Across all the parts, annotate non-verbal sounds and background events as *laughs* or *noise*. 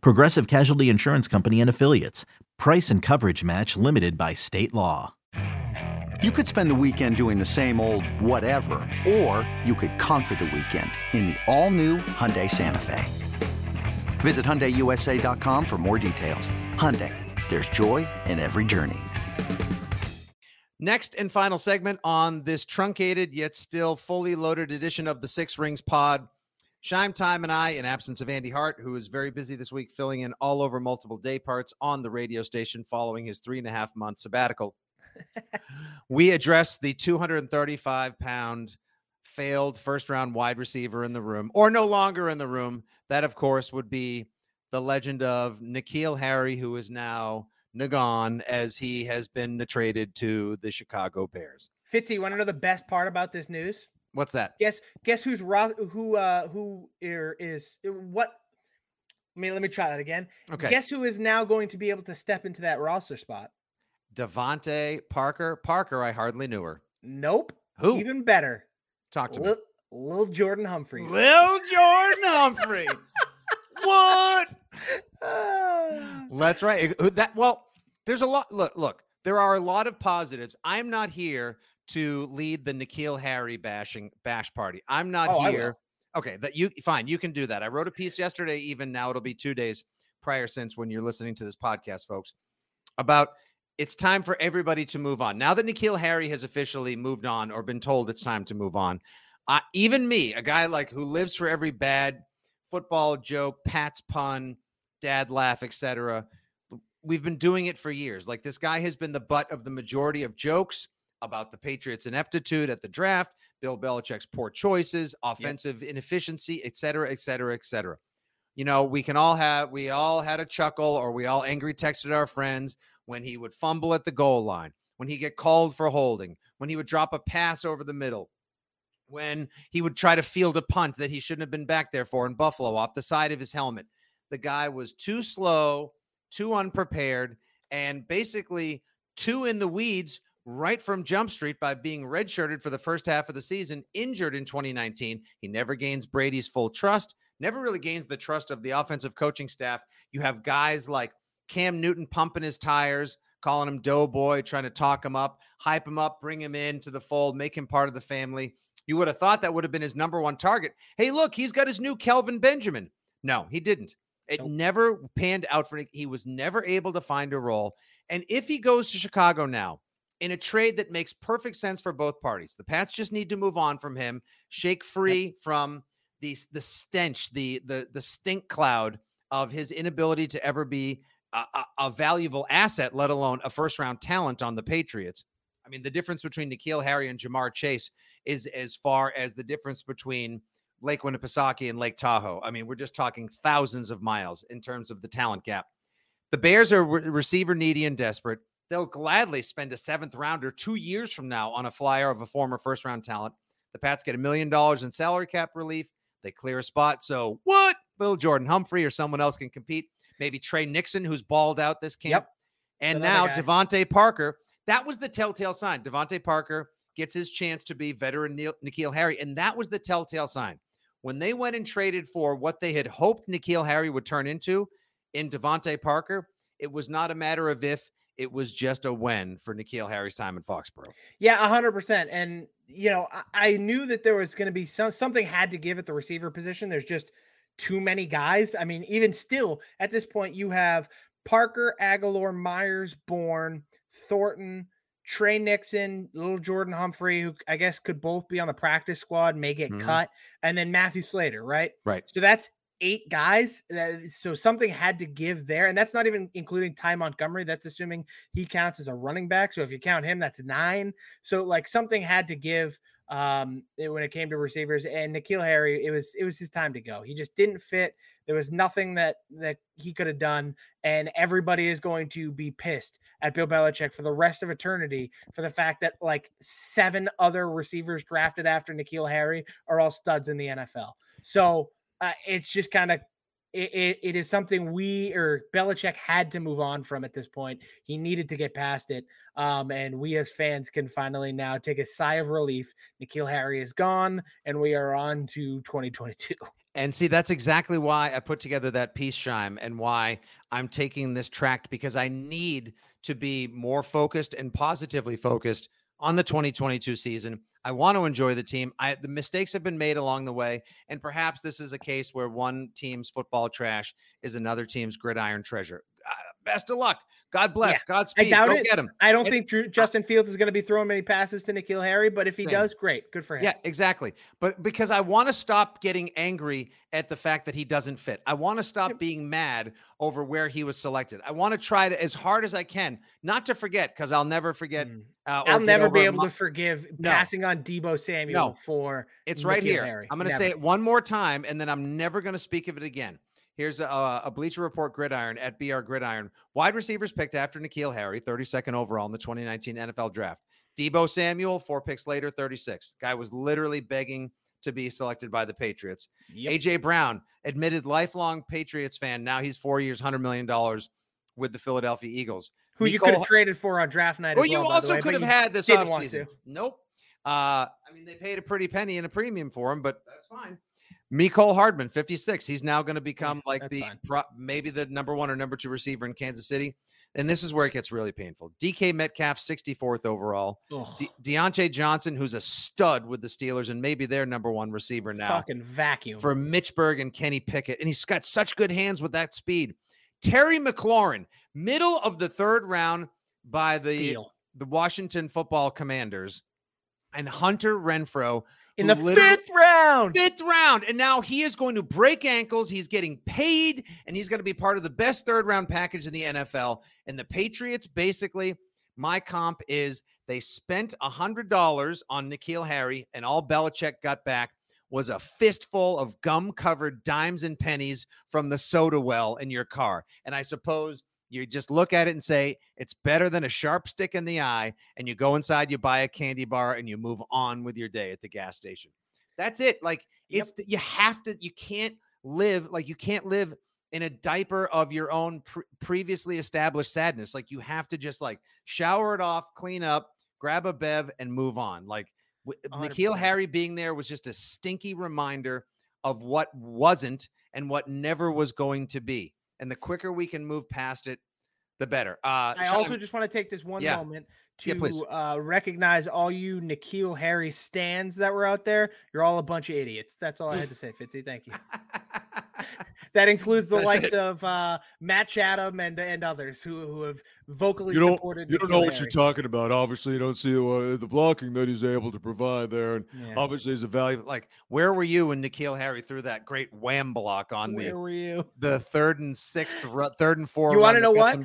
Progressive Casualty Insurance Company and Affiliates. Price and coverage match limited by state law. You could spend the weekend doing the same old whatever, or you could conquer the weekend in the all-new Hyundai Santa Fe. Visit HyundaiUSA.com for more details. Hyundai, there's joy in every journey. Next and final segment on this truncated yet still fully loaded edition of the Six Rings Pod. Scheim Time and I, in absence of Andy Hart, who is very busy this week filling in all over multiple day parts on the radio station following his three and a half month sabbatical, *laughs* we address the 235 pound failed first round wide receiver in the room, or no longer in the room. That, of course, would be the legend of N'Keal Harry, who is now Nagon as he has been traded to the Chicago Bears. Fitzy, you want to know the best part about this news? What's that? Guess guess who's who uh who is what I mean, let me try that again. Okay. Guess who is now going to be able to step into that roster spot? DeVante Parker. Parker, I hardly knew her. Nope. Who? Even better. Talk to Lil, me. Lil Jordan Humphreys. Lil Jordan *laughs* Humphrey. what? Ah. That's right. That well, there's a lot. Look, look. There are a lot of positives. I'm not here to lead the N'Keal Harry bashing bash party. I'm not Oh, here. Okay, that you fine. You can do that. I wrote a piece yesterday. Even now, it'll be two days prior since when you're listening to this podcast, folks, about it's time for everybody to move on. Now that N'Keal Harry has officially moved on or been told it's time to move on, uh, even me, a guy like who lives for every bad football joke, Pat's pun, dad laugh, etc. We've been doing it for years. Like this guy has been the butt of the majority of jokes about the Patriots' ineptitude at the draft, Bill Belichick's poor choices, offensive inefficiency, et cetera, et cetera, et cetera. You know, we can all have, we all had a chuckle or we all angry texted our friends when he would fumble at the goal line, when he get called for holding, when he would drop a pass over the middle, when he would try to field a punt that he shouldn't have been back there for in Buffalo off the side of his helmet. The guy was too slow, too unprepared, and basically too in the weeds right from Jump Street by being redshirted for the first half of the season, injured in 2019. He never gains Brady's full trust, never really gains the trust of the offensive coaching staff. You have guys like Cam Newton pumping his tires, calling him doughboy, trying to talk him up, hype him up, bring him into the fold, make him part of the family. You would have thought that would have been his number one target. Hey, look, he's got his new Kelvin Benjamin. No, he didn't. It Nope. never panned out for He was never able to find a role. And if he goes to Chicago now in a trade that makes perfect sense for both parties, the Pats just need to move on from him, shake free from the the stench, the the the stink cloud of his inability to ever be a, a, a valuable asset, let alone a first round talent on the Patriots. I mean, the difference between N'Keal Harry and Ja'Marr Chase is as far as the difference between Lake Winnipesaukee and Lake Tahoe. I mean, we're just talking thousands of miles in terms of the talent gap. The Bears are re- receiver needy and desperate. They'll gladly spend a seventh rounder two years from now on a flyer of a former first round talent. The Pats get a million dollars in salary cap relief. They clear a spot. So what? Lil Jordan Humphrey or someone else can compete. Maybe Tre Nixon, who's balled out this camp. Yep. And Another now guy. DeVante Parker. That was the telltale sign. DeVante Parker gets his chance to be veteran Neil- N'Keal Harry. And that was the telltale sign. When they went and traded for what they had hoped N'Keal Harry would turn into in DeVante Parker, it was not a matter of if, it was just a when for N'Keal Harry's time in Foxborough. Yeah, hundred percent. And you know, I, I knew that there was going to be some something had to give at the receiver position. There's just too many guys. I mean, even still at this point, you have Parker, Agholor, Meyers, Bourne, Thornton, Tre Nixon, little Jordan Humphrey, who I guess could both be on the practice squad, may get Mhm. cut, and then Matthew Slater, right? Right. So that's eight guys. So something had to give there. And that's not even including Ty Montgomery. That's assuming he counts as a running back. So if you count him, that's nine. So like something had to give um, when it came to receivers. And N'Keal Harry, it was it was his time to go. He just didn't fit. There was nothing that that he could have done, and everybody is going to be pissed at Bill Belichick for the rest of eternity for the fact that like seven other receivers drafted after N'Keal Harry are all studs in the NFL. So uh, it's just kind of it, it, it is something we or Belichick had to move on from at this point. He needed to get past it. Um, and we as fans can finally now take a sigh of relief. N'Keal Harry is gone, and we are on to 2022. And see, that's exactly why I put together that piece, Scheim, and why I'm taking this tract because I need to be more focused and positively focused on the 2022 season. I want to enjoy the team. I the mistakes have been made along the way, and perhaps this is a case where one team's football trash is another team's gridiron treasure. Best of luck. God bless. Godspeed. doubt Go it. get him. I don't And- think Drew, Justin Fields is going to be throwing many passes to N'Keal Harry, but if he Same. does, great. Good for him. Yeah, exactly. But because I want to stop getting angry at the fact that he doesn't fit. I want to stop Yep. being mad over where he was selected. I want to try to as hard as I can not to forget because I'll never forget. Mm. Uh, I'll never be able my- to forgive No. passing on Deebo Samuel No. for It's right here. Harry. I'm going to say it one more time, and then I'm never going to speak of it again. Here's a, a Bleacher Report gridiron at BR Gridiron. Wide receivers picked after N'Keal Harry, 32nd overall in the 2019 NFL Draft. Deebo Samuel, four picks later, 36. Guy was literally begging to be selected by the Patriots. Yep. AJ Brown, admitted lifelong Patriots fan. Now he's four years, $100 million with the Philadelphia Eagles. who you could have traded for on draft night. Well, you well, the also way, could have had this offseason. Nope. Uh, I mean, they paid a pretty penny and a premium for him, but that's fine. Mecole Hardman, 56. He's now going to become like that's the pro, maybe the number one or number two receiver in Kansas City. And this is where it gets really painful. DK Metcalf, 64th overall. De- Diontae Johnson, who's a stud with the Steelers and maybe their number one receiver now fucking vacuum. for Mitch Berg and Kenny Pickett. And he's got such good hands with that speed. Terry McLaurin, middle of the third round by the the Washington football commanders and Hunter Renfrow in the fifth round. fifth round. And now he is going to break ankles. He's getting paid and he's going to be part of the best third round package in the NFL. And the Patriots basically, my comp is they spent a hundred dollars on N'Keal Harry, and all Belichick got back was a fistful of gum covered dimes and pennies from the soda well in your car. And I suppose you just look at it and say it's better than a sharp stick in the eye and you go inside you buy a candy bar and you move on with your day at the gas station that's it like Yep. it's you have to you can't live like you can't live in a diaper of your own pre- previously established sadness like you have to just like shower it off clean up grab a bev and move on like w- N'Keal 100%. Harry being there was just a stinky reminder of what wasn't and what never was going to be and the quicker we can move past it the better uh I Sean, also just want to take this one Yeah. moment Yeah, to uh, recognize all you N'Keal Harry stands that were out there. You're all a bunch of idiots. That's all I had to say, Fitzy. Thank you. *laughs* That includes the That's likes it. of uh, Matt Chatham and and others who who have vocally You don't, supported. you don't know what you're talking about. Obviously, you don't see uh, the blocking that he's able to provide there, and Yeah. obviously he's a value. like where were you when N'Keal Harry threw that great wham block on the Where were you? the third and sixth, ru- third and four. You wanna know what?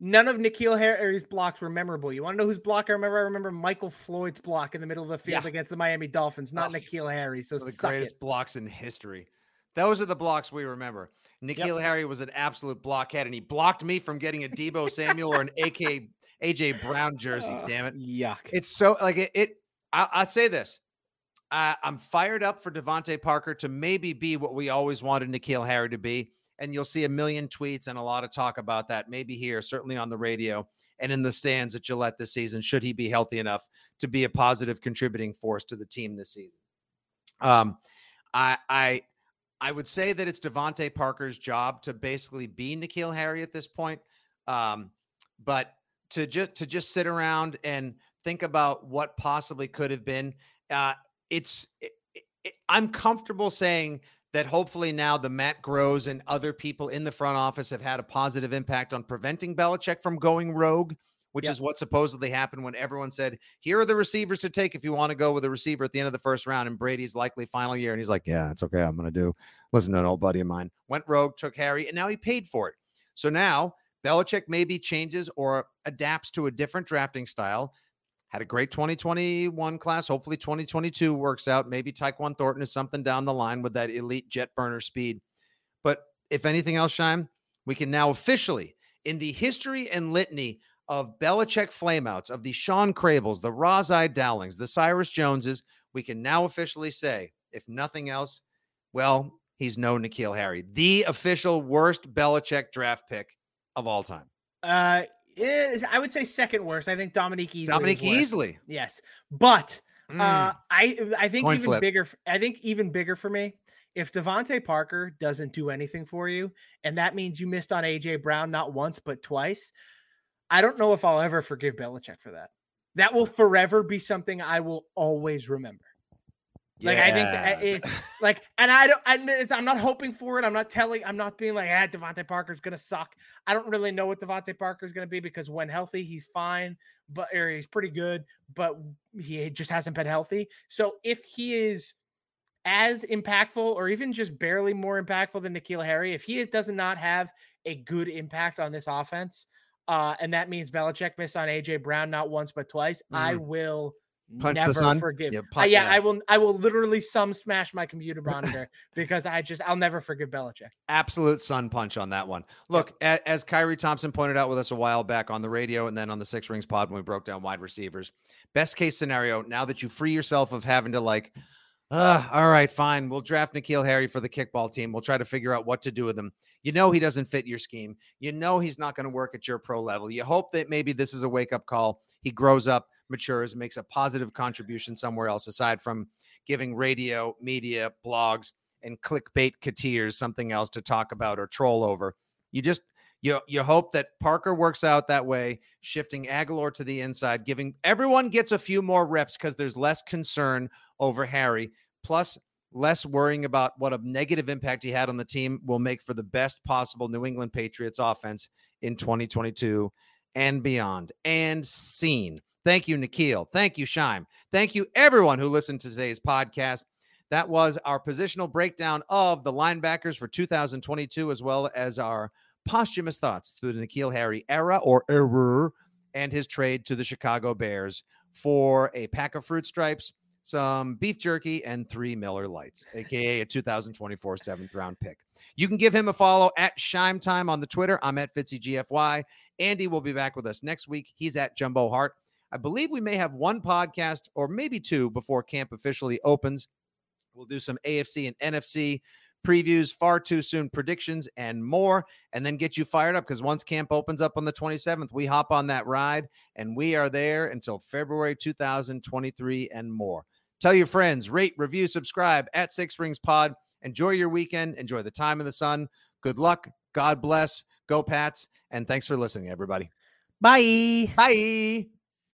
None of N'Keal Harry's blocks were memorable. You want to know whose block I remember? I remember Michael Floyd's block in the middle of the field Yeah. against the Miami Dolphins, not Oh, N'Keal Harry. So the greatest it. blocks in history. Those are the blocks we remember. N'Keal Harry was an absolute blockhead, and he blocked me from getting a Deebo Samuel or an AK AJ Brown jersey. Damn it! Yuck. It's so like it. it I, I say this. I, I'm fired up for DeVante Parker to maybe be what we always wanted N'Keal Harry to be. And you'll see a million tweets and a lot of talk about that, maybe here, certainly on the radio and in the stands at Gillette this season, should he be healthy enough to be a positive contributing force to the team this season. Um, I I I would say that it's DeVante Parker's job to basically be N'Keal Harry at this point. Um, but to just to just sit around and think about what possibly could have been, uh, it's it, it, I'm comfortable saying that hopefully now the Matt Grohs and other people in the front office have had a positive impact on preventing Belichick from going rogue, which Yep. is what supposedly happened when everyone said, "Here are the receivers to take if you want to go with a receiver at the end of the first round." And Brady's likely final year, and he's like, "Yeah, it's okay. I'm going to do." Listen to an old buddy of mine went rogue, took Harry, and now he paid for it. So now Belichick maybe changes or adapts to a different drafting style. Had a great 2021 class. Hopefully 2022 works out. Maybe Tyquan Thornton is something down the line with that elite jet burner speed. But if anything else, Scheim, we can now officially, in the history and litany of Belichick flameouts, of the Shawn Crables, the Ras-I Dowlings, the Cyrus Joneses, we can now officially say, if nothing else, well, he's no N'Keal Harry, the official worst Belichick draft pick of all time. Uh, eh, I would say second worst. I think Dominique Easley. Dominique. Easley. Yes, but Mm. uh, I I think Coin even flip. bigger. I think even bigger for me. If DeVante Parker doesn't do anything for you, and that means you missed on AJ Brown not once but twice, I don't know if I'll ever forgive Belichick for that. That will forever be something I will always remember. Like I think that it's *laughs* like, and I don't. I, it's, I'm not hoping for it. I'm not telling. I'm not being like, ah, DeVante Parker's gonna suck. I don't really know what DeVante Parker's gonna be because when healthy, he's fine, but or he's pretty good, but he just hasn't been healthy. So if he is as impactful, or even just barely more impactful than N'Keal Harry, if he is, does not have a good impact on this offense, uh, and that means Belichick missed on AJ Brown not once but twice, I will. Punch the never sun? forgive. Yeah, Uh, yeah, yeah. I will. I will literally some smash my computer *laughs* monitor because I just I'll never forgive Belichick. absolute sun punch on that one. Look, a- as Kyrie Thompson pointed out with us a while back on the radio and then on the Six Rings pod when we broke down wide receivers, best case scenario, now that you free yourself of having to like, uh, all right, fine, we'll draft N'Keal Harry for the kickball team. We'll try to figure out what to do with him. You know he doesn't fit your scheme. You know he's not going to work at your pro level. You hope that maybe this is a wake up call. He grows up, matures, makes a positive contribution somewhere else aside from giving radio, media, blogs, and clickbait cateers something else to talk about or troll over. You just you you hope that Parker works out that way, shifting Agholor to the inside, giving everyone gets a few more reps because there's less concern over Harry, plus less worrying about what a negative impact he had on the team will make for the best possible New England Patriots offense in 2022 and beyond. And scene. Thank you, N'Keal. Thank you, Scheim. Thank you, everyone who listened to today's podcast. That was our positional breakdown of the linebackers for 2022, as well as our posthumous thoughts through the N'Keal Harry era or error and his trade to the Chicago Bears for a pack of fruit stripes, some beef jerky, and three Miller Lites, aka a 2024 seventh round pick. You can give him a follow at Scheim Time on the Twitter. I'm at FitzyGFY. Andy will be back with us next week. He's at Jumbo Hart. I believe we may have one podcast or maybe two before camp officially opens. We'll do some AFC and NFC previews, far too soon predictions, and more, and then get you fired up because once camp opens up on the 27th, we hop on that ride and we are there until February 2023 and more. Tell your friends, rate, review, subscribe at Six Rings Pod. Enjoy your weekend. Enjoy the time in the sun. Good luck. God bless. Go Pats. And thanks for listening, everybody. Bye. Bye.